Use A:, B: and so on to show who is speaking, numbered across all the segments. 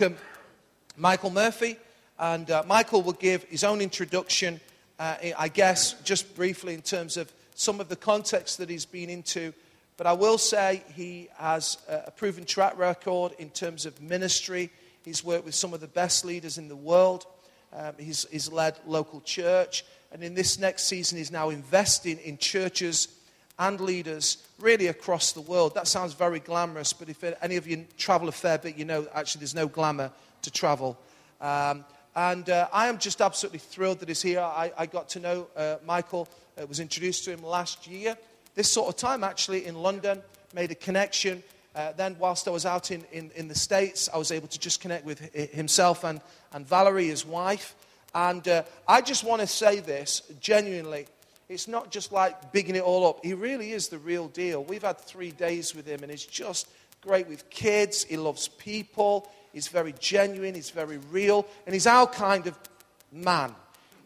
A: welcome Michael Murphy. And uh, Michael will give his own introduction, uh, I guess, just briefly in terms of some of the context that he's been into. But I will say he has a proven track record in terms of ministry. He's worked with some of the best leaders in the world. Um, he's, he's led local church. And in this next season, he's now investing in churches and leaders really across the world. That sounds very glamorous, but if any of you travel a fair bit, you know actually there's no glamour to travel. Um, and uh, I am just absolutely thrilled that he's here. I, I got to know uh, Michael, uh, was introduced to him last year. This sort of time, actually, in London, made a connection. Uh, then, whilst I was out in, in, in, the States, I was able to just connect with himself and, and Valery, his wife. And uh, I just want to say this genuinely. It's not just like bigging it all up. He really is the real deal. We've had three days with him, and he's just great with kids. He loves people. He's very genuine, he's very real, and he's our kind of man.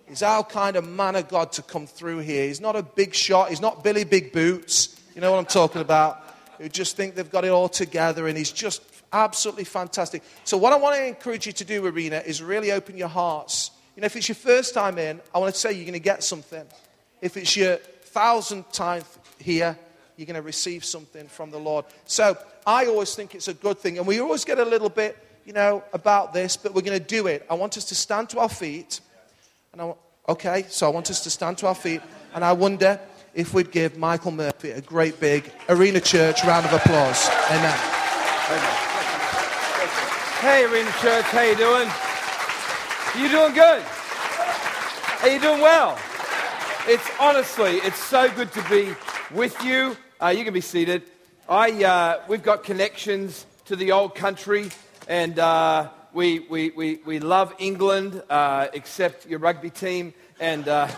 A: He's our kind of man of God to come through here. He's not a big shot, he's not Billy Big Boots. You know what I'm talking about? Who just think they've got it all together, and he's just absolutely fantastic. So, what I want to encourage you to do, Arena, is really open your hearts. You know, if it's your first time in, I want to say you're going to get something. If it's your thousandth time here, you're going to receive something from the Lord. So, I always think it's a good thing, and we always get a little bit you know, about this, but we're going to do it. I want us to stand to our feet. And I, okay, so I want us to stand to our feet. And I wonder if we'd give Michael Murphy a great big Arena Church round of applause. Amen.
B: Hey, Arena Church, how you doing? You doing good? Are you doing well? It's honestly, it's so good to be with you. Uh, you can be seated. I, uh, we've got connections to the old country and uh, we, we, we, we love England, uh, except your rugby team. And, uh,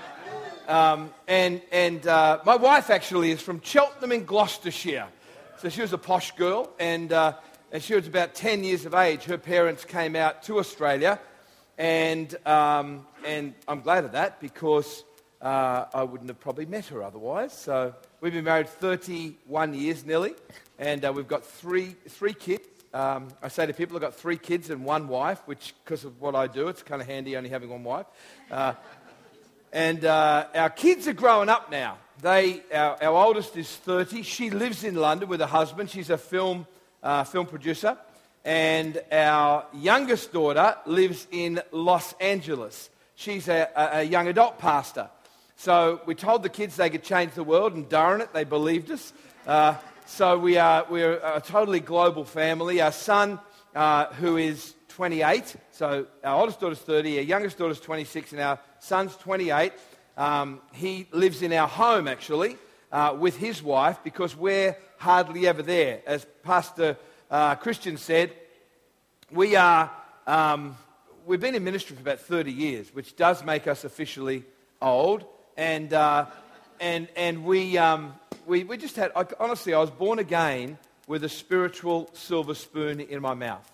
B: um, and, and uh, my wife actually is from Cheltenham in Gloucestershire. So she was a posh girl, and, and she was about 10 years of age. Her parents came out to Australia, and, um, and I'm glad of that because uh, I wouldn't have probably met her otherwise. So we've been married 31 years nearly, and we've got three, three kids. Um, I say to people, I've got three kids and one wife, which, because of what I do, it's kind of handy only having one wife. Uh, and uh, our kids are growing up now. They, our, our, oldest is 30. She lives in London with her husband. She's a film, uh, film producer. And our youngest daughter lives in Los Angeles. She's a, a, a young adult pastor. So we told the kids they could change the world, and darn it, they believed us. Uh, so we are we're a totally global family. Our son, uh, who is 28, so our oldest daughter's 30, our youngest daughter's 26, and our son's 28. Um, he lives in our home actually uh, with his wife because we're hardly ever there. As Pastor uh, Christian said, we are. Um, we've been in ministry for about 30 years, which does make us officially old. And, uh, and, and we, um, we, we just had, I, honestly, I was born again with a spiritual silver spoon in my mouth.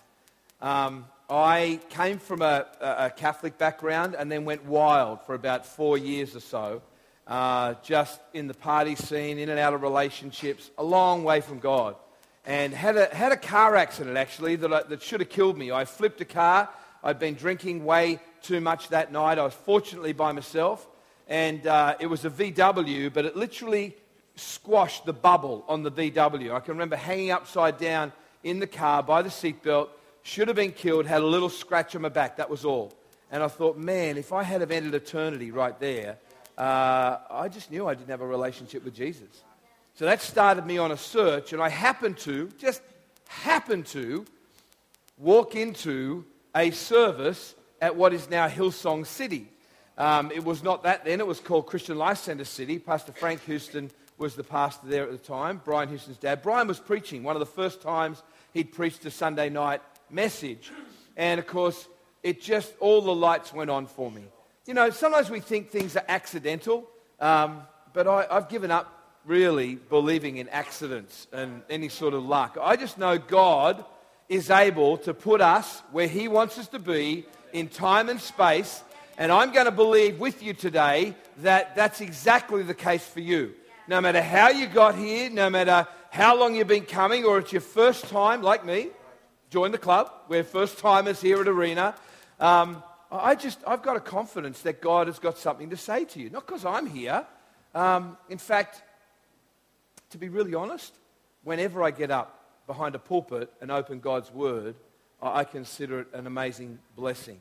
B: Um, I came from a, a, Catholic background and then went wild for about four years or so, uh, just in the party scene, in and out of relationships, a long way from God. And had a, had a car accident actually that, I, that should have killed me. I flipped a car. I'd been drinking way too much that night. I was fortunately by myself. And uh, it was a VW, but it literally squashed the bubble on the VW. I can remember hanging upside down in the car by the seatbelt, should have been killed, had a little scratch on my back, that was all. And I thought, man, if I had have ended eternity right there, uh, I just knew I didn't have a relationship with Jesus. So that started me on a search, and I happened to, just happened to, walk into a service at what is now Hillsong City. Um, it was not that then, it was called Christian Life Center City. Pastor Frank Houston was the pastor there at the time, Brian Houston's dad. Brian was preaching, one of the first times he'd preached a Sunday night message. And of course, it just, all the lights went on for me. You know, sometimes we think things are accidental, um, but I, I've given up really believing in accidents and any sort of luck. I just know God is able to put us where He wants us to be in time and space. And I'm going to believe with you today that that's exactly the case for you no matter how you got here, no matter how long you've been coming, or it's your first time, like me, join the club. We're first timers here at Arena. Um, I just, I've got a confidence that God has got something to say to you. Not because I'm here. Um, in fact, to be really honest, whenever I get up behind a pulpit and open God's word, I consider it an amazing blessing.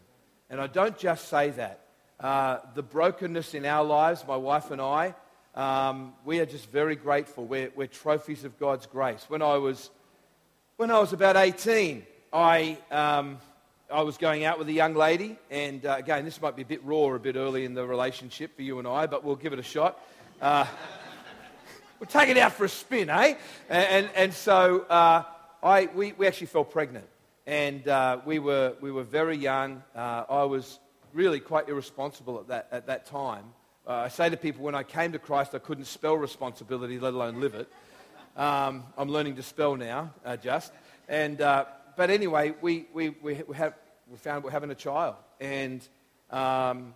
B: And I don't just say that. Uh, the brokenness in our lives, my wife and I, um, we are just very grateful. We're, we're, trophies of God's grace. When I was, when I was about 18, I, um, I was going out with a young lady. And uh, again, this might be a bit raw, a bit early in the relationship for you and I, but we'll give it a shot. Uh, we'll take it out for a spin, eh? And, and, and so uh, I, we, we actually fell pregnant. And uh, we, were, we were very young. Uh, I was really quite irresponsible at that, at that time. Uh, I say to people, when I came to Christ, I couldn't spell responsibility, let alone live it. Um, I'm learning to spell now, uh, just. And, uh, but anyway, we, we, we, we, have, we found we're having a child. And, um,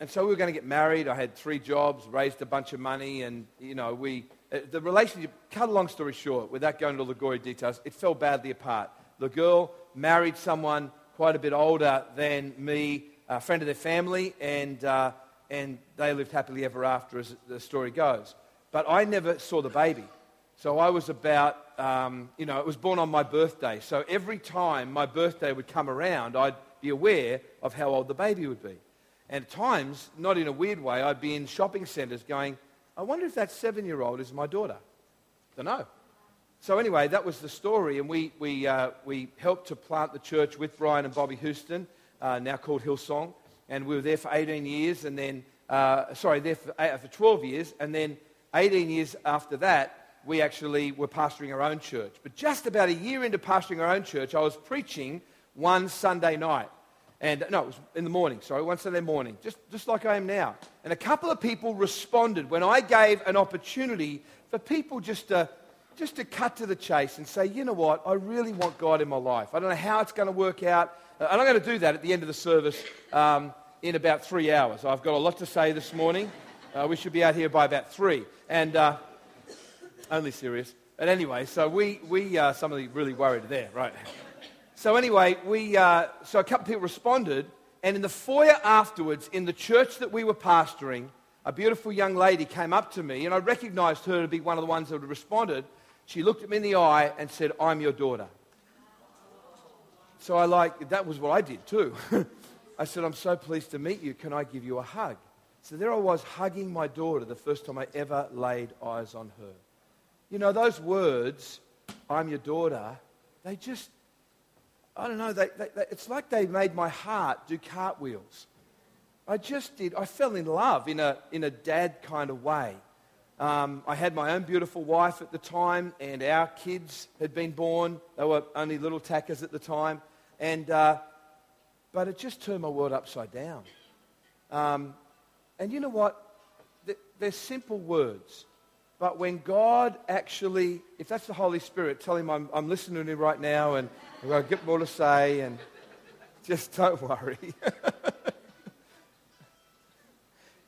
B: and so we were going to get married. I had three jobs, raised a bunch of money, and, you know, we, uh, the relationship, cut a long story short, without going into all the gory details, it fell badly apart. The girl married someone quite a bit older than me, a friend of their family, and, uh, and they lived happily ever after, as the story goes. But I never saw the baby. So I was about, um, you know, it was born on my birthday. So every time my birthday would come around, I'd be aware of how old the baby would be. And at times, not in a weird way, I'd be in shopping centres going, I wonder if that seven year old is my daughter. Don't know. So, anyway, that was the story. And we, we, uh, we helped to plant the church with Brian and Bobbie Houston, uh, now called Hillsong and we were there for 18 years, and then, uh, sorry, there for, uh, for 12 years, and then 18 years after that, we actually were pastoring our own church. But just about a year into pastoring our own church, I was preaching one Sunday night. And no, it was in the morning, sorry, one Sunday morning, just, just like I am now. And a couple of people responded when I gave an opportunity for people just to, just to cut to the chase and say, you know what, I really want God in my life. I don't know how it's going to work out. Uh, and I'm going to do that at the end of the service um, in about three hours. I've got a lot to say this morning. Uh, we should be out here by about three. And uh, only serious. But anyway, so we, we uh, somebody really worried there, right? So anyway, we, uh, so a couple of people responded. And in the foyer afterwards, in the church that we were pastoring, a beautiful young lady came up to me, and I recognized her to be one of the ones that had responded. She looked at me in the eye and said, I'm your daughter. So I like, that was what I did too. I said, I'm so pleased to meet you. Can I give you a hug? So there I was hugging my daughter the first time I ever laid eyes on her. You know, those words, I'm your daughter, they just, I don't know, they, they, they, it's like they made my heart do cartwheels. I just did. I fell in love in a, in a dad kind of way. Um, I had my own beautiful wife at the time, and our kids had been born. They were only little tackers at the time. And, uh, but it just turned my world upside down. Um, and you know what? They're simple words. But when God actually, if that's the Holy Spirit, tell him I'm, I'm listening to him right now and I've got to get more to say and just don't worry.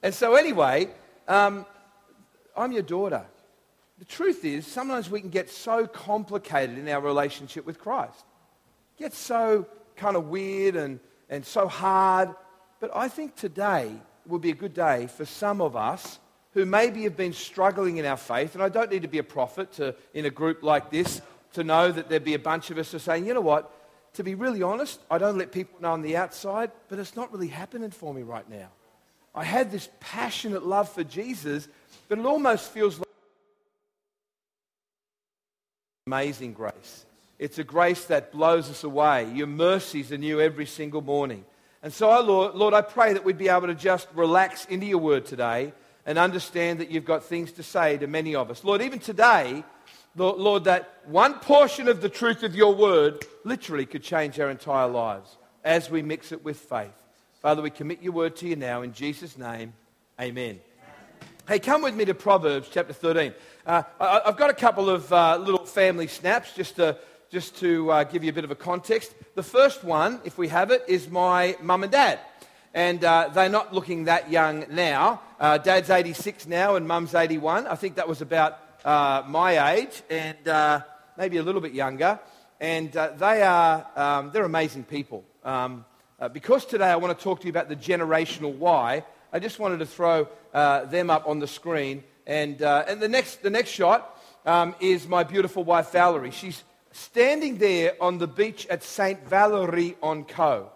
B: and so, anyway, um, I'm your daughter. The truth is, sometimes we can get so complicated in our relationship with Christ. Get so kind of weird and, and so hard. But I think today will be a good day for some of us who maybe have been struggling in our faith. And I don't need to be a prophet to, in a group like this to know that there'd be a bunch of us who are saying, you know what, to be really honest, I don't let people know on the outside, but it's not really happening for me right now. I had this passionate love for Jesus, but it almost feels like amazing grace. It's a grace that blows us away. Your mercies are new every single morning. And so, Lord, Lord, I pray that we'd be able to just relax into your word today and understand that you've got things to say to many of us. Lord, even today, Lord, Lord, that one portion of the truth of your word literally could change our entire lives as we mix it with faith. Father, we commit your word to you now in Jesus' name. Amen. Hey, come with me to Proverbs chapter 13. Uh, I, have got a couple of uh, little family snaps just to, just to uh, give you a bit of a context. The first one, if we have it, is my mum and dad. And uh, they're not looking that young now. Uh, dad's 86 now and mum's 81. I think that was about uh, my age and maybe a little bit younger. and they are um, they're amazing people. Um, because today I want to talk to you about the generational why, I just wanted to throw uh, them up on the screen. And, uh, and the, next, the next shot um, is my beautiful wife, Valery. She's standing there on the beach at St. Valery-en-Caux.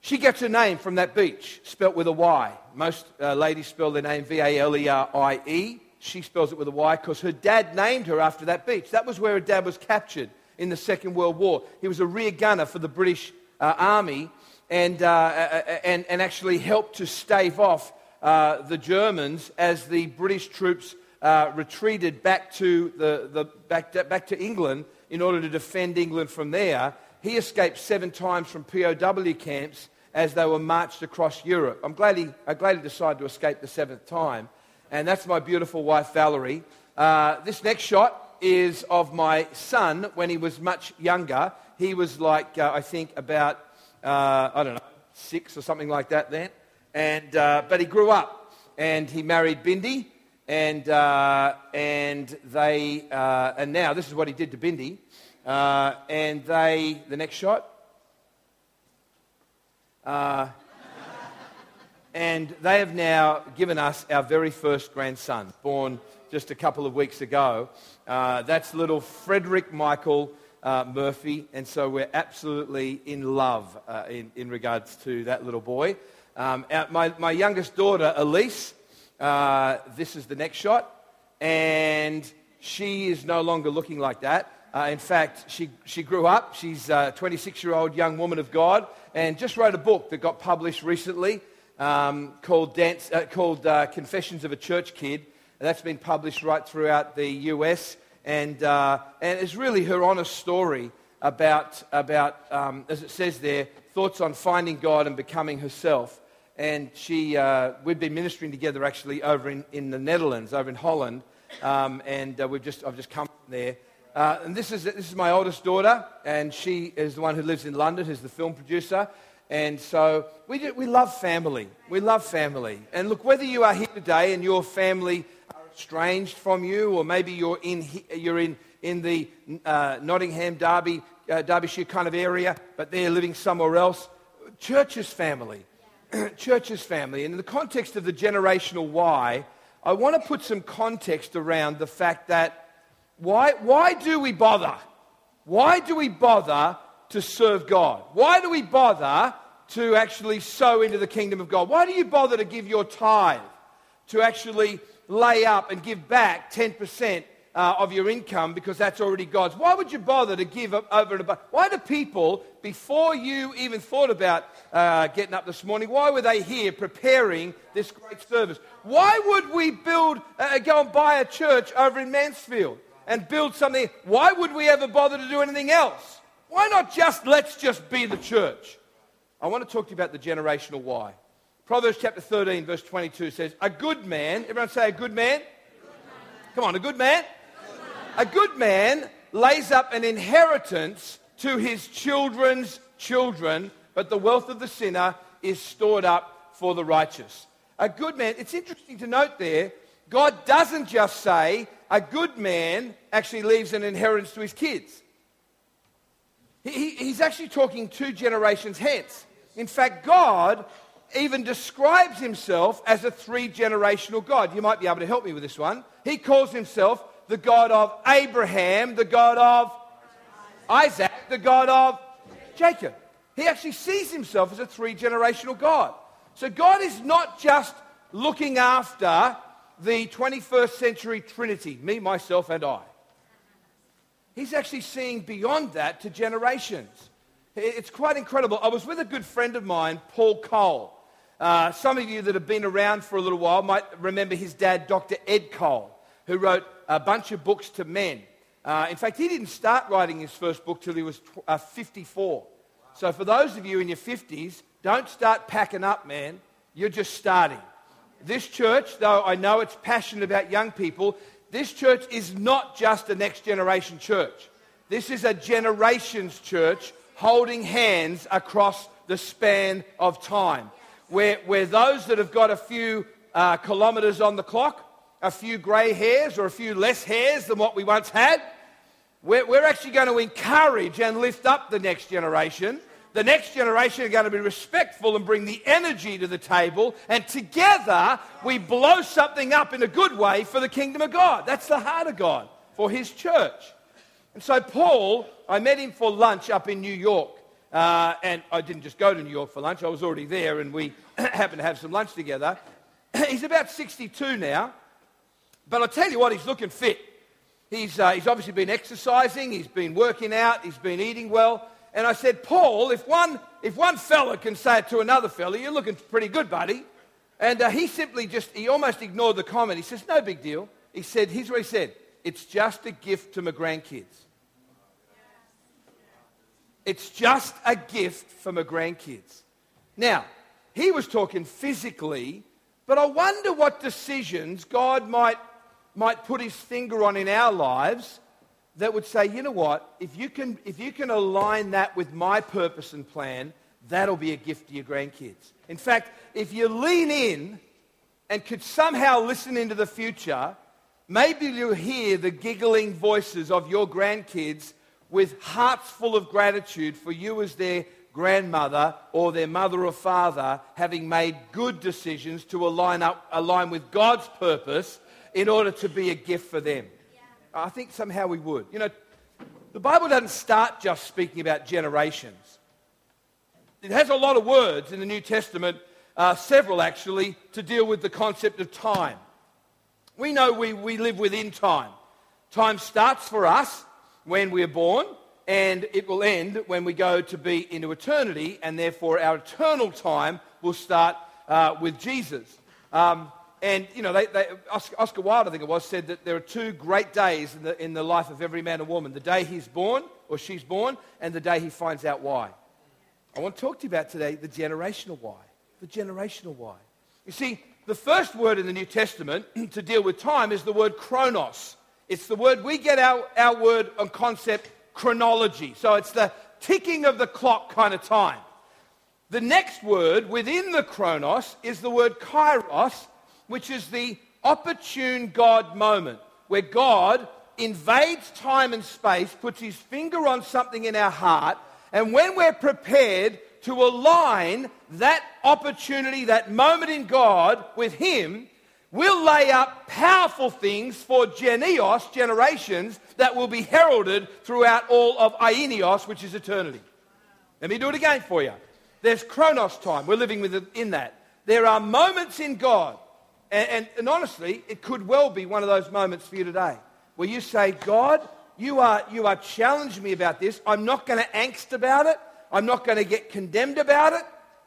B: She gets her name from that beach, spelt with a Y. Most uh, ladies spell their name V A L E R I E. She spells it with a Y because her dad named her after that beach. That was where her dad was captured in the Second World War. He was a rear gunner for the British uh, Army and, uh, and, and actually helped to stave off uh, the Germans as the British troops uh, retreated back to, the, the, back, to, back to England in order to defend England from there. He escaped seven times from POW camps as they were marched across Europe. I'm glad he, I'm glad he decided to escape the seventh time. And that's my beautiful wife, Valery. Uh, this next shot is of my son when he was much younger. He was like, uh, I think, about, uh, I don't know, six or something like that then. And, uh, but he grew up and he married Bindi. And, uh, and they, uh, and now this is what he did to Bindi. Uh, and they, the next shot. Uh, and they have now given us our very first grandson, born just a couple of weeks ago. Uh, that's little Frederick Michael uh, Murphy, and so we're absolutely in love uh, in, in regards to that little boy. Um, my, my youngest daughter, Elise, uh, this is the next shot, and she is no longer looking like that. Uh, in fact, she, she grew up. She's a 26 year old young woman of God and just wrote a book that got published recently um, called, Dance, uh, called uh, Confessions of a Church Kid. And that's been published right throughout the US. And, uh, and it's really her honest story about, about um, as it says there, thoughts on finding God and becoming herself. And she, uh, we've been ministering together actually over in, in the Netherlands, over in Holland. Um, and uh, we've just, I've just come there. Uh, and this is, this is my oldest daughter, and she is the one who lives in London, who's the film producer. And so we, do, we love family. We love family. And look, whether you are here today and your family are estranged from you, or maybe you're in, you're in, in the uh, Nottingham, Derby, uh, Derbyshire kind of area, but they're living somewhere else, church is family. church is family. And in the context of the generational why, I want to put some context around the fact that why, why do we bother? Why do we bother to serve God? Why do we bother to actually sow into the kingdom of God? Why do you bother to give your tithe? To actually lay up and give back 10% uh, of your income because that's already God's. Why would you bother to give up over and above? Why do people, before you even thought about uh, getting up this morning, why were they here preparing this great service? Why would we build, uh, go and buy a church over in Mansfield? and build something, why would we ever bother to do anything else? Why not just let's just be the church? I want to talk to you about the generational why. Proverbs chapter 13, verse 22 says, A good man, everyone say a good man? Come on, a good man? A good man lays up an inheritance to his children's children, but the wealth of the sinner is stored up for the righteous. A good man, it's interesting to note there, God doesn't just say a good man actually leaves an inheritance to his kids. He, he, he's actually talking two generations hence. In fact, God even describes himself as a three generational God. You might be able to help me with this one. He calls himself the God of Abraham, the God of Isaac, the God of Jacob. He actually sees himself as a three generational God. So God is not just looking after the 21st century Trinity, me, myself, and I. He's actually seeing beyond that to generations. It's quite incredible. I was with a good friend of mine, Paul Cole. Uh, some of you that have been around for a little while might remember his dad, Dr. Ed Cole, who wrote a bunch of books to men. Uh, in fact, he didn't start writing his first book till he was tw- uh, 54. So, for those of you in your 50s, don't start packing up, man. You're just starting. This church, though I know it's passionate about young people, this church is not just a next generation church. This is a generations church holding hands across the span of time. Where, where those that have got a few uh, kilometres on the clock, a few grey hairs or a few less hairs than what we once had, we're, we're actually going to encourage and lift up the next generation. The next generation are going to be respectful and bring the energy to the table, and together we blow something up in a good way for the kingdom of God. That's the heart of God for his church. And so, Paul, I met him for lunch up in New York. Uh, and I didn't just go to New York for lunch, I was already there, and we happened to have some lunch together. he's about 62 now, but I'll tell you what, he's looking fit. He's, uh, he's obviously been exercising, he's been working out, he's been eating well. And I said, Paul, if one, if one fella can say it to another fella, you're looking pretty good, buddy. And uh, he simply just, he almost ignored the comment. He says, no big deal. He said, here's what he said it's just a gift to my grandkids. It's just a gift for my grandkids. Now, he was talking physically, but I wonder what decisions God might, might put his finger on in our lives that would say, you know what, if you can, if you can align that with my purpose and plan, that'll be a gift to your grandkids. In fact, if you lean in and could somehow listen into the future, maybe you'll hear the giggling voices of your grandkids with hearts full of gratitude for you as their grandmother or their mother or father having made good decisions to align up align with God's purpose in order to be a gift for them. I think somehow we would. You know, the Bible doesn't start just speaking about generations. It has a lot of words in the New Testament, uh, several actually, to deal with the concept of time. We know we, we live within time. Time starts for us when we're born, and it will end when we go to be into eternity, and therefore our eternal time will start uh, with Jesus. Um, and, you know, they, they, Oscar Wilde, I think it was, said that there are two great days in the, in the life of every man and woman the day he's born, or she's born, and the day he finds out why. I want to talk to you about today the generational why. The generational why. You see, the first word in the New Testament to deal with time is the word chronos. It's the word, we get our, our word and concept chronology. So it's the ticking of the clock kind of time. The next word within the chronos is the word kairos, which is the opportune God moment, where God invades time and space, puts his finger on something in our heart, and when we're prepared to align that opportunity, that moment in God with him, we'll lay up powerful things for genios, generations, that will be heralded throughout all of aionios, which is eternity. Let me do it again for you. There's chronos time. We're living within that. There are moments in God, and, and, and honestly, it could well be one of those moments for you today, where you say, God, you are, you are challenging me about this. I'm not going to angst about it. I'm not going to get condemned about it.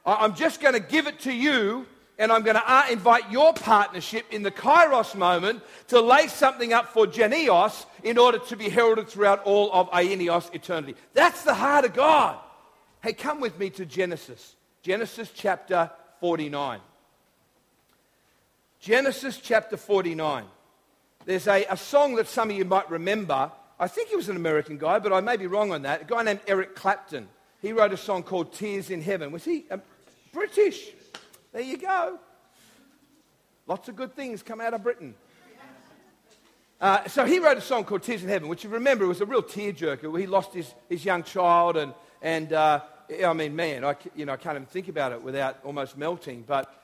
B: I'm just going to give it to you and I'm going to uh, invite your partnership in the kairos moment to lay something up for genios in order to be heralded throughout all of aionios eternity. That's the heart of God. Hey, come with me to Genesis. Genesis chapter 49. Genesis chapter 49. There's a, a song that some of you might remember. I think he was an American guy, but I may be wrong on that. A guy named Eric Clapton. He wrote a song called Tears in Heaven. Was he British? There you go. Lots of good things come out of Britain. Uh, so he wrote a song called Tears in Heaven, which you remember was a real tearjerker. He lost his, his young child, and, and uh, I mean, man, I, you know, I can't even think about it without almost melting. But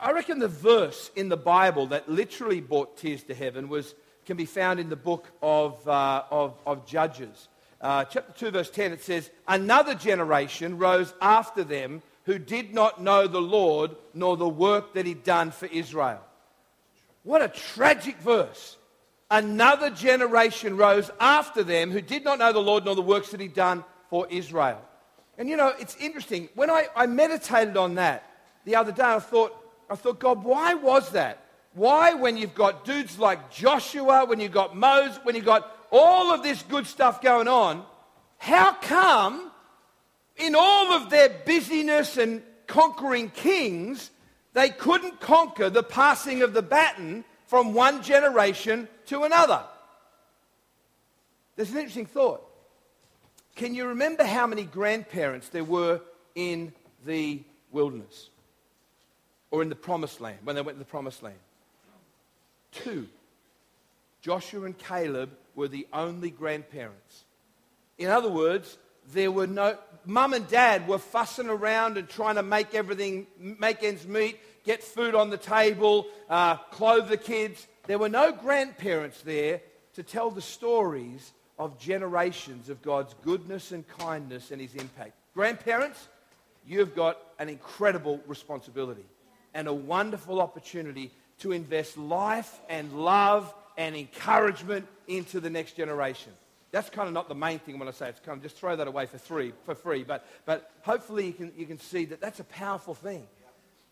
B: I reckon the verse in the Bible that literally brought tears to heaven was, can be found in the book of, uh, of, of Judges. Uh, chapter 2, verse 10, it says, Another generation rose after them who did not know the Lord nor the work that he'd done for Israel. What a tragic verse. Another generation rose after them who did not know the Lord nor the works that he'd done for Israel. And you know, it's interesting. When I, I meditated on that the other day, I thought, I thought, God, why was that? Why, when you've got dudes like Joshua, when you've got Moses, when you've got all of this good stuff going on, how come in all of their busyness and conquering kings, they couldn't conquer the passing of the baton from one generation to another. There's an interesting thought. Can you remember how many grandparents there were in the wilderness or in the promised land when they went to the promised land? Two. Joshua and Caleb were the only grandparents. In other words, there were no, mum and dad were fussing around and trying to make everything, make ends meet, get food on the table, uh, clothe the kids. There were no grandparents there to tell the stories of generations of God's goodness and kindness and his impact. Grandparents, you've got an incredible responsibility and a wonderful opportunity to invest life and love and encouragement into the next generation. That's kind of not the main thing when I say it's kind of just throw that away for free, for free. But, but hopefully you can, you can see that that's a powerful thing.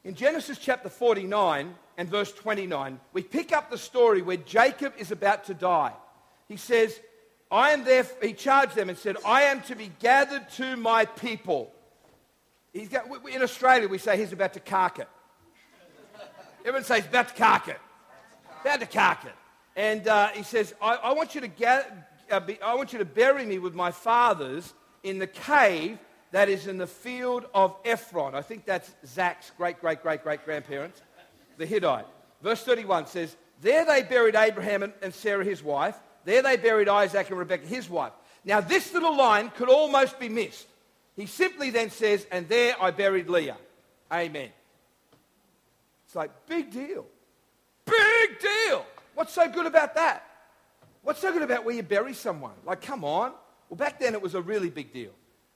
B: In Genesis chapter 49 and verse 29, we pick up the story where Jacob is about to die. He says, I am there, he charged them and said, I am to be gathered to my people. He's got, in Australia, we say he's about to cark it. Everyone says, about to cark it. About to cark it. And uh, he says, I, I want you to gather, uh, be, I want you to bury me with my fathers in the cave that is in the field of Ephron. I think that's Zach's great, great, great, great grandparents, the Hittite. Verse 31 says, There they buried Abraham and, and Sarah, his wife. There they buried Isaac and Rebekah, his wife. Now, this little line could almost be missed. He simply then says, And there I buried Leah. Amen. It's like, big deal. Big deal. What's so good about that? What's so good about where you bury someone? Like, come on. Well, back then it was a really big deal.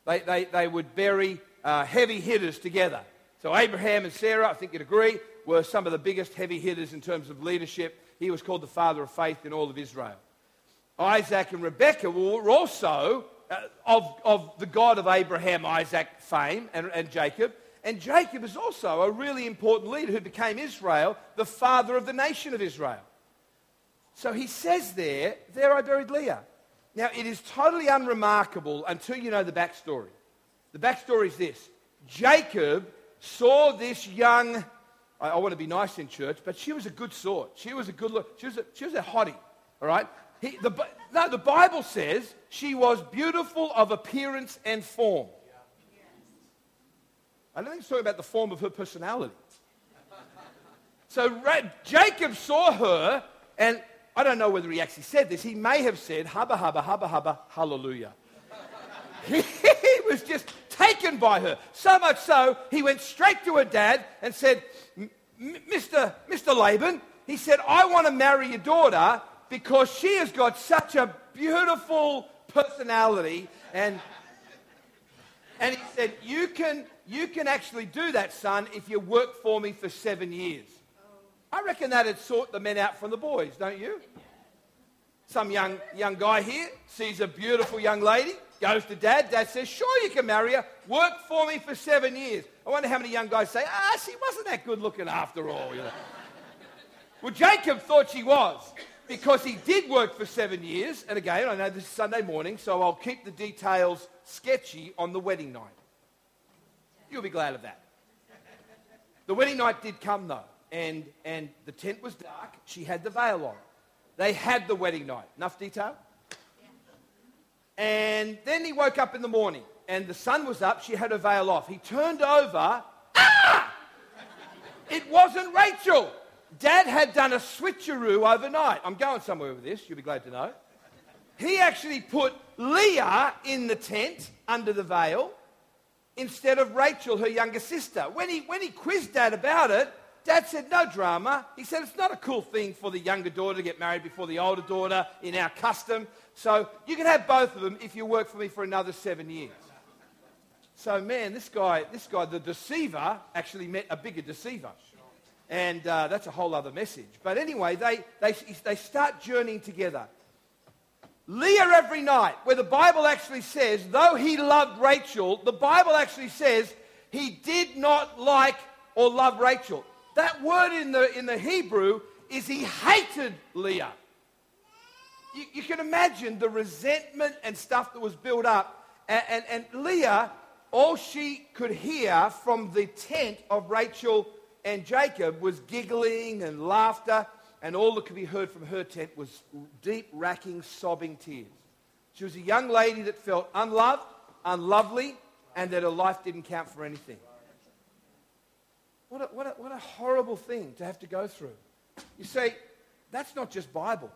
B: They, they, they would bury uh, heavy hitters together. So Abraham and Sarah, I think you'd agree, were some of the biggest heavy hitters in terms of leadership. He was called the father of faith in all of Israel. Isaac and Rebekah were also uh, of, of the God of Abraham, Isaac fame, and, and Jacob. And Jacob is also a really important leader who became Israel, the father of the nation of Israel. So he says there, There I buried Leah. Now, it is totally unremarkable until you know the backstory. The backstory is this Jacob saw this young, I, I want to be nice in church, but she was a good sort. She was a good look. She was a, she was a hottie, all right? He, the, no, the Bible says she was beautiful of appearance and form. I don't think it's talking about the form of her personality. So Jacob saw her, and I don't know whether he actually said this. He may have said, hubba, hubba, hubba, hubba, hallelujah. he was just taken by her. So much so, he went straight to her dad and said, Mr. Mr. Laban, he said, I want to marry your daughter because she has got such a beautiful personality. And, and he said, you can, you can actually do that, son, if you work for me for seven years. I reckon that'd sort the men out from the boys, don't you? Some young, young guy here sees a beautiful young lady, goes to dad. Dad says, Sure, you can marry her. Work for me for seven years. I wonder how many young guys say, Ah, she wasn't that good looking after all. You know? well, Jacob thought she was because he did work for seven years. And again, I know this is Sunday morning, so I'll keep the details sketchy on the wedding night. You'll be glad of that. The wedding night did come, though and, and the tent was dark. She had the veil on. They had the wedding night. Enough detail? And then he woke up in the morning and the sun was up. She had her veil off. He turned over. Ah! It wasn't Rachel. Dad had done a switcheroo overnight. I'm going somewhere with this, you'll be glad to know. He actually put Leah in the tent under the veil instead of Rachel, her younger sister. When he, when he quizzed Dad about it, Dad said, no drama. He said, it's not a cool thing for the younger daughter to get married before the older daughter in our custom. So you can have both of them if you work for me for another seven years. So, man, this guy, this guy, the deceiver, actually met a bigger deceiver. And uh, that's a whole other message. But anyway, they, they, they start journeying together. Leah every night, where the Bible actually says, though he loved Rachel, the Bible actually says he did not like or love Rachel. That word in the, in the Hebrew is he hated Leah. You, you can imagine the resentment and stuff that was built up. And, and, and Leah, all she could hear from the tent of Rachel and Jacob was giggling and laughter, and all that could be heard from her tent was deep, racking, sobbing tears. She was a young lady that felt unloved, unlovely, and that her life didn't count for anything. What a, what, a, what a horrible thing to have to go through. You see, that's not just Bible.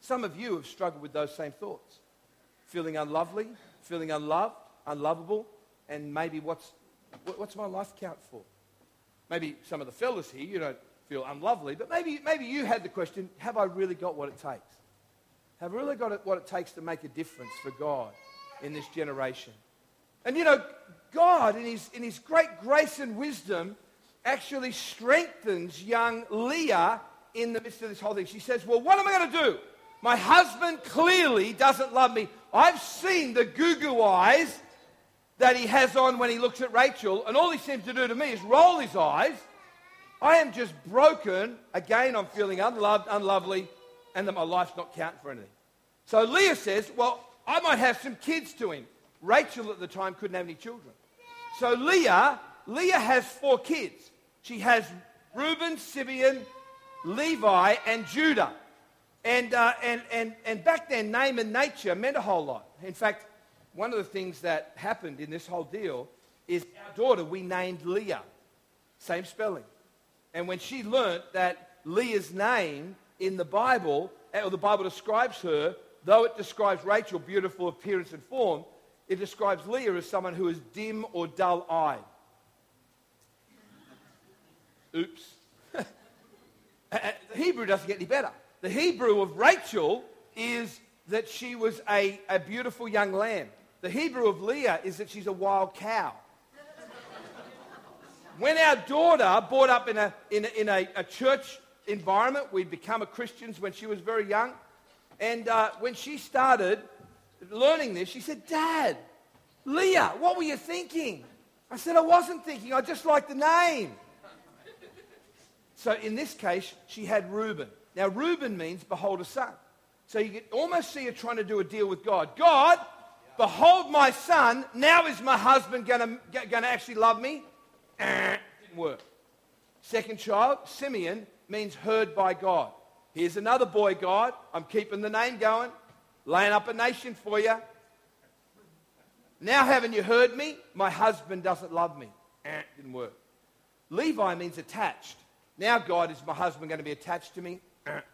B: Some of you have struggled with those same thoughts. Feeling unlovely, feeling unloved, unlovable, and maybe what's, what's my life count for? Maybe some of the fellas here, you don't feel unlovely, but maybe, maybe you had the question, have I really got what it takes? Have I really got what it takes to make a difference for God in this generation? And you know, God, in his, in his great grace and wisdom, actually strengthens young Leah in the midst of this whole thing. She says, Well, what am I going to do? My husband clearly doesn't love me. I've seen the goo goo eyes that he has on when he looks at Rachel, and all he seems to do to me is roll his eyes. I am just broken. Again, I'm feeling unloved, unlovely, and that my life's not counting for anything. So Leah says, Well, I might have some kids to him. Rachel at the time couldn't have any children. So Leah, Leah has four kids. She has Reuben, Simeon, Levi, and Judah. And, uh, and, and, and back then, name and nature meant a whole lot. In fact, one of the things that happened in this whole deal is our daughter we named Leah. Same spelling. And when she learnt that Leah's name in the Bible, eh, or the Bible describes her, though it describes Rachel, beautiful appearance and form, it describes Leah as someone who is dim or dull eyed. Oops. the Hebrew doesn't get any better. The Hebrew of Rachel is that she was a, a beautiful young lamb. The Hebrew of Leah is that she's a wild cow. When our daughter brought up in, a, in, a, in a, a church environment, we'd become a Christians when she was very young. And uh, when she started learning this, she said, Dad, Leah, what were you thinking? I said, I wasn't thinking. I just like the name. So in this case, she had Reuben. Now, Reuben means behold a son. So you can almost see her trying to do a deal with God. God, behold my son. Now is my husband going to actually love me? Didn't work. Second child, Simeon, means heard by God. Here's another boy, God. I'm keeping the name going, laying up a nation for you. Now, haven't you heard me? My husband doesn't love me. Didn't work. Levi means attached. Now, God, is my husband going to be attached to me?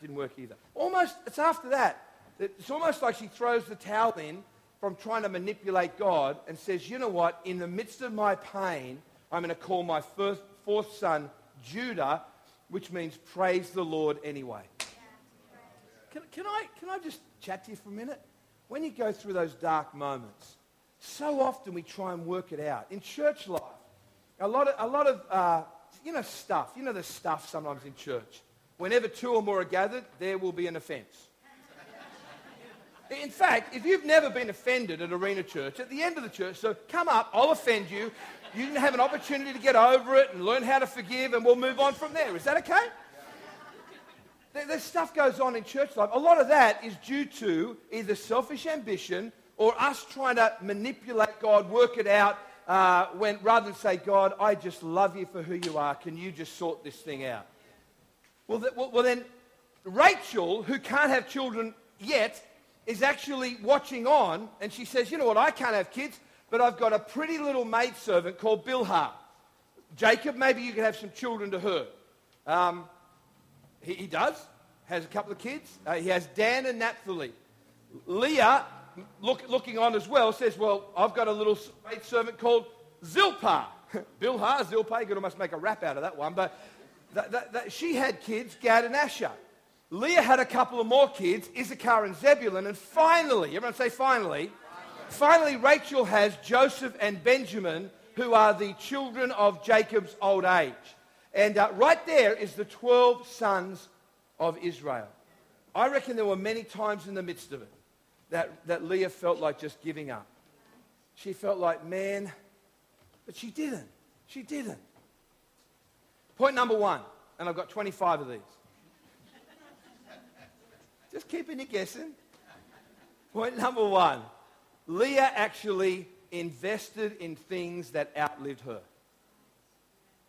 B: Didn't work either. Almost, it's after that. It's almost like she throws the towel in from trying to manipulate God and says, you know what? In the midst of my pain, I'm going to call my first, fourth son Judah, which means praise the Lord anyway. Can, can, I, can I just chat to you for a minute? When you go through those dark moments, so often we try and work it out. In church life, a lot of, a lot of uh, you know, stuff. You know the stuff sometimes in church. Whenever two or more are gathered, there will be an offense. In fact, if you've never been offended at Arena Church, at the end of the church, so come up, I'll offend you. You can have an opportunity to get over it and learn how to forgive, and we'll move on from there. Is that okay? There's stuff goes on in church life. A lot of that is due to either selfish ambition or us trying to manipulate God, work it out, uh, when, rather than say, God, I just love you for who you are. Can you just sort this thing out? Well, th- well, well then, Rachel, who can't have children yet, is actually watching on, and she says, You know what? I can't have kids, but I've got a pretty little maidservant called Bilhah. Jacob, maybe you can have some children to her. Um, he, he, does, has a couple of kids. Uh, he has Dan and Naphtali. Leah look, looking on as well, says, Well, I've got a little maid servant called Zilpah. Bilhah, Zilpah, you could almost make a rap out of that one. But she had kids, Gad and Asher. Leah had a couple of more kids, Issachar and Zebulun. And finally, everyone say finally, finally, Rachel has Joseph and Benjamin, who are the children of Jacob's old age. And uh, right there is the 12 sons of Israel. I reckon there were many times in the midst of it that, that Leah felt like just giving up. She felt like, man, but she didn't. She didn't. Point number one, and I've got 25 of these. Just keeping you guessing. Point number one Leah actually invested in things that outlived her.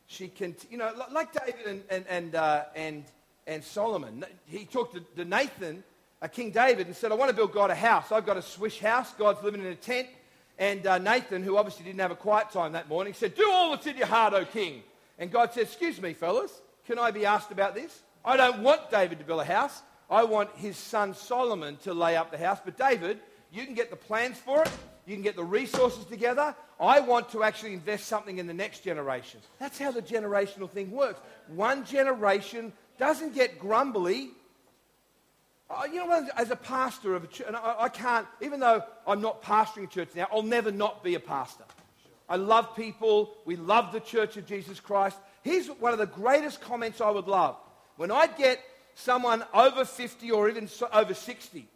B: She can, you know, like David and, and, and, uh, and, and Solomon. He talked to, to Nathan uh, King David and said, I want to build God a house. I've got a swish house. God's living in a tent. And uh, Nathan, who obviously didn't have a quiet time that morning, said, Do all that's in your heart, O king. And God said, Excuse me, fellas, can I be asked about this? I don't want David to build a house. I want his son Solomon to lay up the house. But David, you can get the plans for it, you can get the resources together. I want to actually invest something in the next generation. That's how the generational thing works. One generation doesn't get grumbly. Uh, you know, as a pastor of a church, and I, I can't, even though I'm not pastoring a church now, I'll never not be a pastor. I love people. We love the Church of Jesus Christ. Here's one of the greatest comments I would love. When I get someone over 50 or even over 60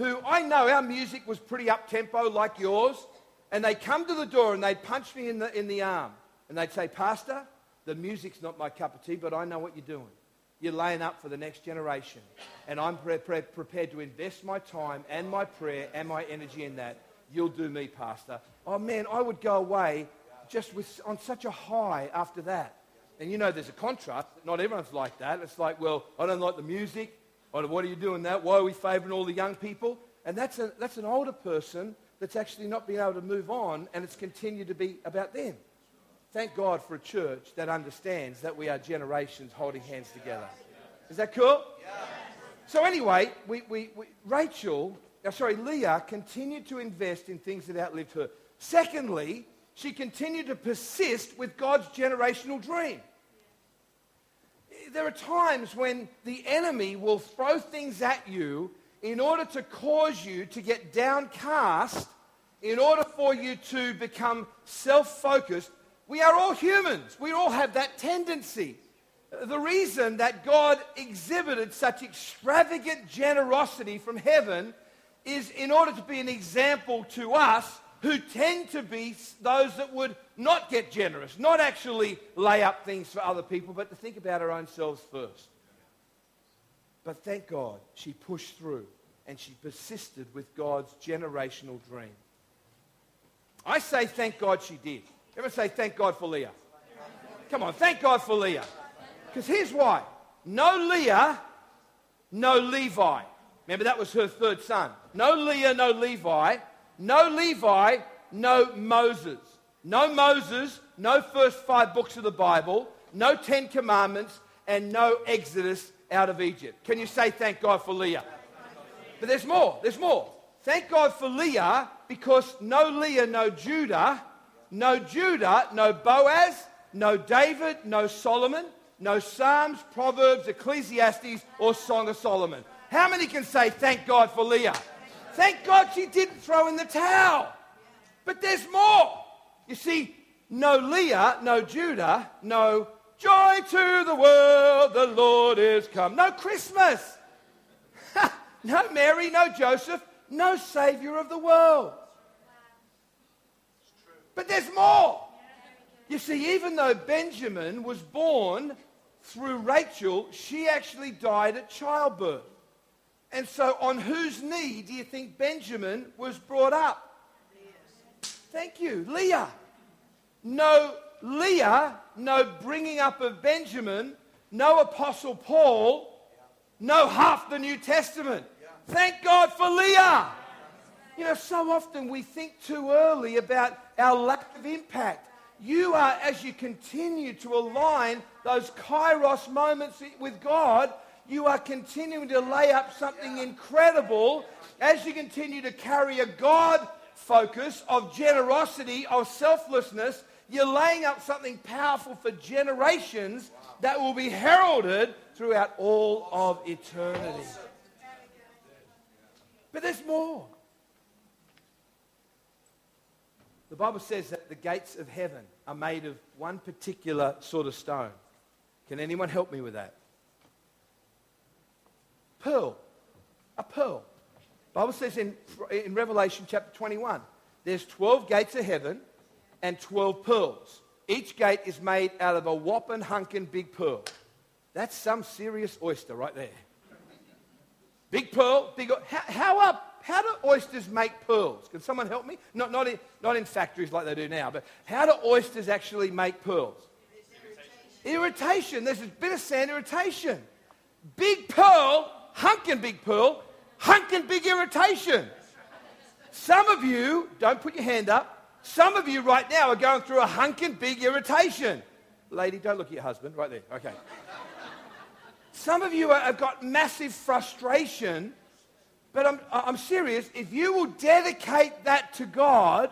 B: who I know our music was pretty up tempo like yours, and they come to the door and they'd punch me in the, in the arm and they'd say, Pastor, the music's not my cup of tea, but I know what you're doing. You're laying up for the next generation. And I'm pre- pre- prepared to invest my time and my prayer and my energy in that. You'll do me, Pastor. Oh man, I would go away just with, on such a high after that. And you know, there's a contrast. Not everyone's like that. It's like, well, I don't like the music. What are you doing that? Why are we favoring all the young people? And that's, a, that's an older person that's actually not been able to move on, and it's continued to be about them. Thank God for a church that understands that we are generations holding hands together. Is that cool? So anyway, we, we, we, Rachel, uh, sorry, Leah continued to invest in things that outlived her. Secondly, she continued to persist with God's generational dream. There are times when the enemy will throw things at you in order to cause you to get downcast, in order for you to become self focused. We are all humans, we all have that tendency. The reason that God exhibited such extravagant generosity from heaven is in order to be an example to us who tend to be those that would not get generous, not actually lay up things for other people, but to think about our own selves first. But thank God she pushed through and she persisted with God's generational dream. I say thank God she did. Ever say thank God for Leah? Come on, thank God for Leah. Because here's why. No Leah, no Levi. Remember that was her third son. No Leah, no Levi. No Levi, no Moses. No Moses, no first five books of the Bible, no Ten Commandments, and no Exodus out of Egypt. Can you say thank God for Leah? But there's more. There's more. Thank God for Leah because no Leah, no Judah, no Judah, no Boaz, no David, no Solomon, no Psalms, Proverbs, Ecclesiastes, or Song of Solomon. How many can say thank God for Leah? Thank God she didn't throw in the towel. But there's more. You see, no Leah, no Judah, no joy to the world, the Lord is come. No Christmas. no Mary, no Joseph, no Savior of the world. But there's more. You see, even though Benjamin was born through Rachel, she actually died at childbirth. And so, on whose knee do you think Benjamin was brought up? Thank you, Leah. No Leah, no bringing up of Benjamin, no Apostle Paul, no half the New Testament. Thank God for Leah. You know, so often we think too early about our lack of impact. You are, as you continue to align those kairos moments with God, you are continuing to lay up something incredible as you continue to carry a God focus of generosity, of selflessness. You're laying up something powerful for generations that will be heralded throughout all of eternity. But there's more. The Bible says that the gates of heaven are made of one particular sort of stone. Can anyone help me with that? Pearl. A pearl. Bible says in, in Revelation chapter 21, there's 12 gates of heaven and 12 pearls. Each gate is made out of a whopping hunkin' big pearl. That's some serious oyster right there. Big pearl, big. How, how, are, how do oysters make pearls? Can someone help me? Not, not, in, not in factories like they do now, but how do oysters actually make pearls? Irritation. irritation. There's a bit of sand irritation. Big pearl hunkin' big pearl, hunkin' big irritation. Some of you, don't put your hand up, some of you right now are going through a hunkin' big irritation. Lady, don't look at your husband, right there, okay. Some of you have got massive frustration, but I'm, I'm serious. If you will dedicate that to God,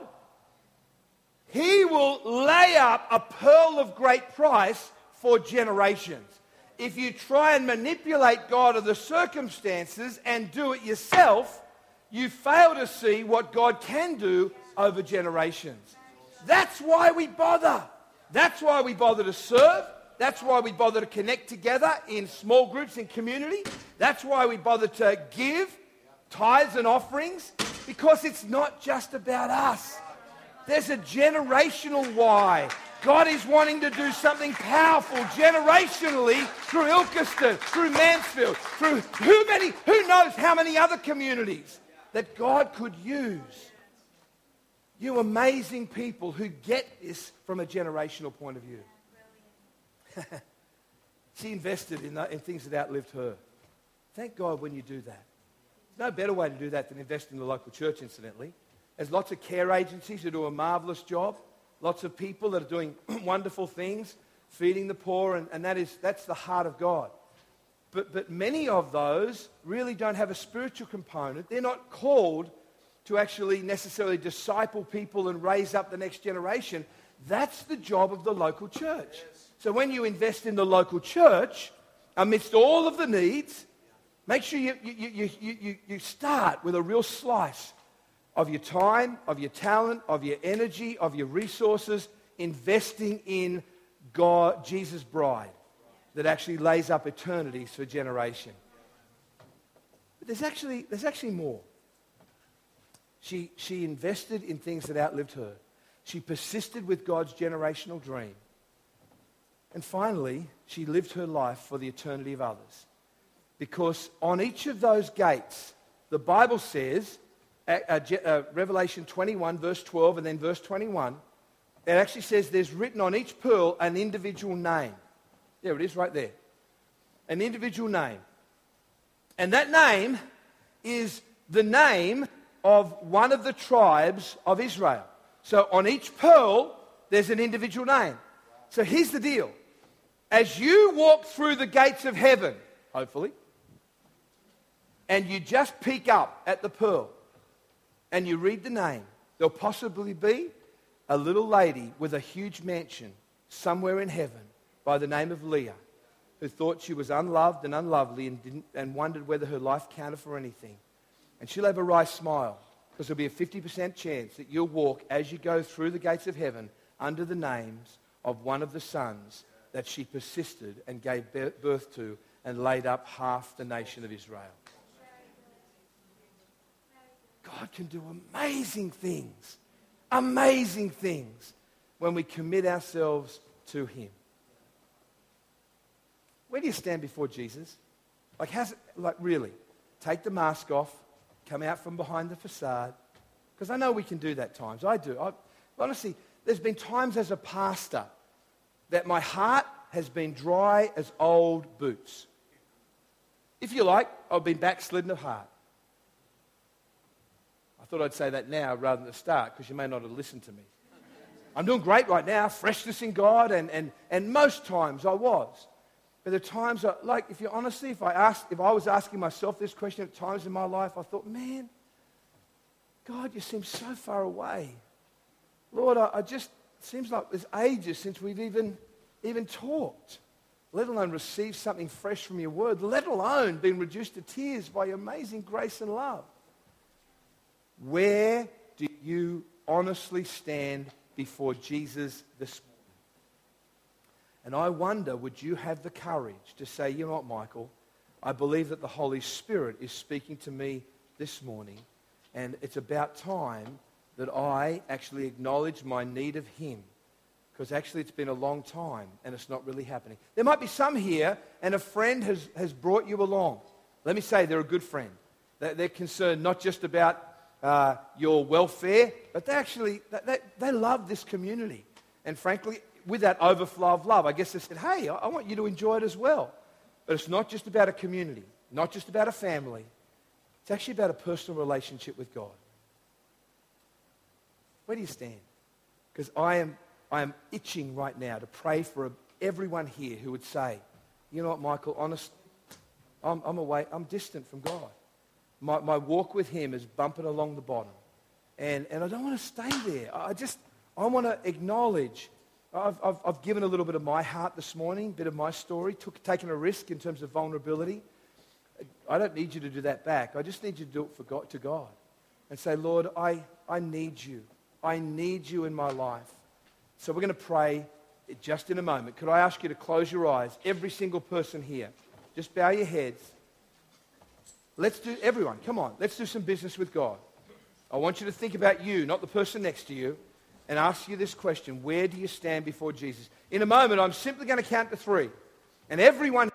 B: He will lay up a pearl of great price for generations. If you try and manipulate God or the circumstances and do it yourself, you fail to see what God can do over generations. That's why we bother. That's why we bother to serve. That's why we bother to connect together in small groups in community. That's why we bother to give tithes and offerings because it's not just about us. There's a generational why. God is wanting to do something powerful generationally through Ilkeston, through Mansfield, through who many, who knows how many other communities that God could use. You amazing people who get this from a generational point of view. she invested in, uh, in things that outlived her. Thank God when you do that. There's no better way to do that than invest in the local church, incidentally. There's lots of care agencies who do a marvelous job. Lots of people that are doing wonderful things, feeding the poor, and, and that is, that's the heart of God. But, but many of those really don't have a spiritual component. They're not called to actually necessarily disciple people and raise up the next generation. That's the job of the local church. So when you invest in the local church, amidst all of the needs, make sure you, you, you, you, you start with a real slice of your time, of your talent, of your energy, of your resources, investing in God, Jesus' bride, that actually lays up eternities for generation. But there's actually, there's actually more. She, she invested in things that outlived her. She persisted with God's generational dream. And finally, she lived her life for the eternity of others. Because on each of those gates, the Bible says, Uh, Revelation 21, verse 12, and then verse 21, it actually says there's written on each pearl an individual name. There it is, right there. An individual name. And that name is the name of one of the tribes of Israel. So on each pearl, there's an individual name. So here's the deal. As you walk through the gates of heaven, hopefully, and you just peek up at the pearl and you read the name, there'll possibly be a little lady with a huge mansion somewhere in heaven by the name of Leah who thought she was unloved and unlovely and, didn't, and wondered whether her life counted for anything. And she'll have a wry smile because there'll be a 50% chance that you'll walk as you go through the gates of heaven under the names of one of the sons that she persisted and gave birth to and laid up half the nation of Israel. God can do amazing things, amazing things when we commit ourselves to Him. Where do you stand before Jesus? Like, how's it, like really? Take the mask off, come out from behind the facade. Because I know we can do that times. I do. I, honestly, there's been times as a pastor that my heart has been dry as old boots. If you like, I've been backslidden of heart. Thought I'd say that now rather than the start because you may not have listened to me. I'm doing great right now, freshness in God, and, and, and most times I was. But the times, I, like, if you honestly, if I, asked, if I was asking myself this question at times in my life, I thought, man, God, you seem so far away. Lord, I, I just, seems like there's ages since we've even, even talked, let alone received something fresh from your word, let alone been reduced to tears by your amazing grace and love. Where do you honestly stand before Jesus this morning? And I wonder, would you have the courage to say, you know what, Michael? I believe that the Holy Spirit is speaking to me this morning, and it's about time that I actually acknowledge my need of Him. Because actually, it's been a long time and it's not really happening. There might be some here, and a friend has, has brought you along. Let me say, they're a good friend. They're concerned not just about uh, your welfare, but they actually they, they love this community. And frankly, with that overflow of love, I guess they said, hey, I want you to enjoy it as well. But it's not just about a community, not just about a family. It's actually about a personal relationship with God. Where do you stand? Because I am, I am itching right now to pray for everyone here who would say, you know what, Michael, honest, I'm, I'm away, I'm distant from God. My, my walk with Him is bumping along the bottom. And, and I don't want to stay there. I just, I want to acknowledge. I've, I've, I've given a little bit of my heart this morning, a bit of my story, took, taken a risk in terms of vulnerability. I don't need you to do that back. I just need you to do it for God, to God and say, Lord, I, I need you. I need you in my life. So we're going to pray just in a moment. Could I ask you to close your eyes? Every single person here. Just bow your heads. Let's do, everyone, come on, let's do some business with God. I want you to think about you, not the person next to you, and ask you this question Where do you stand before Jesus? In a moment, I'm simply going to count to three. And everyone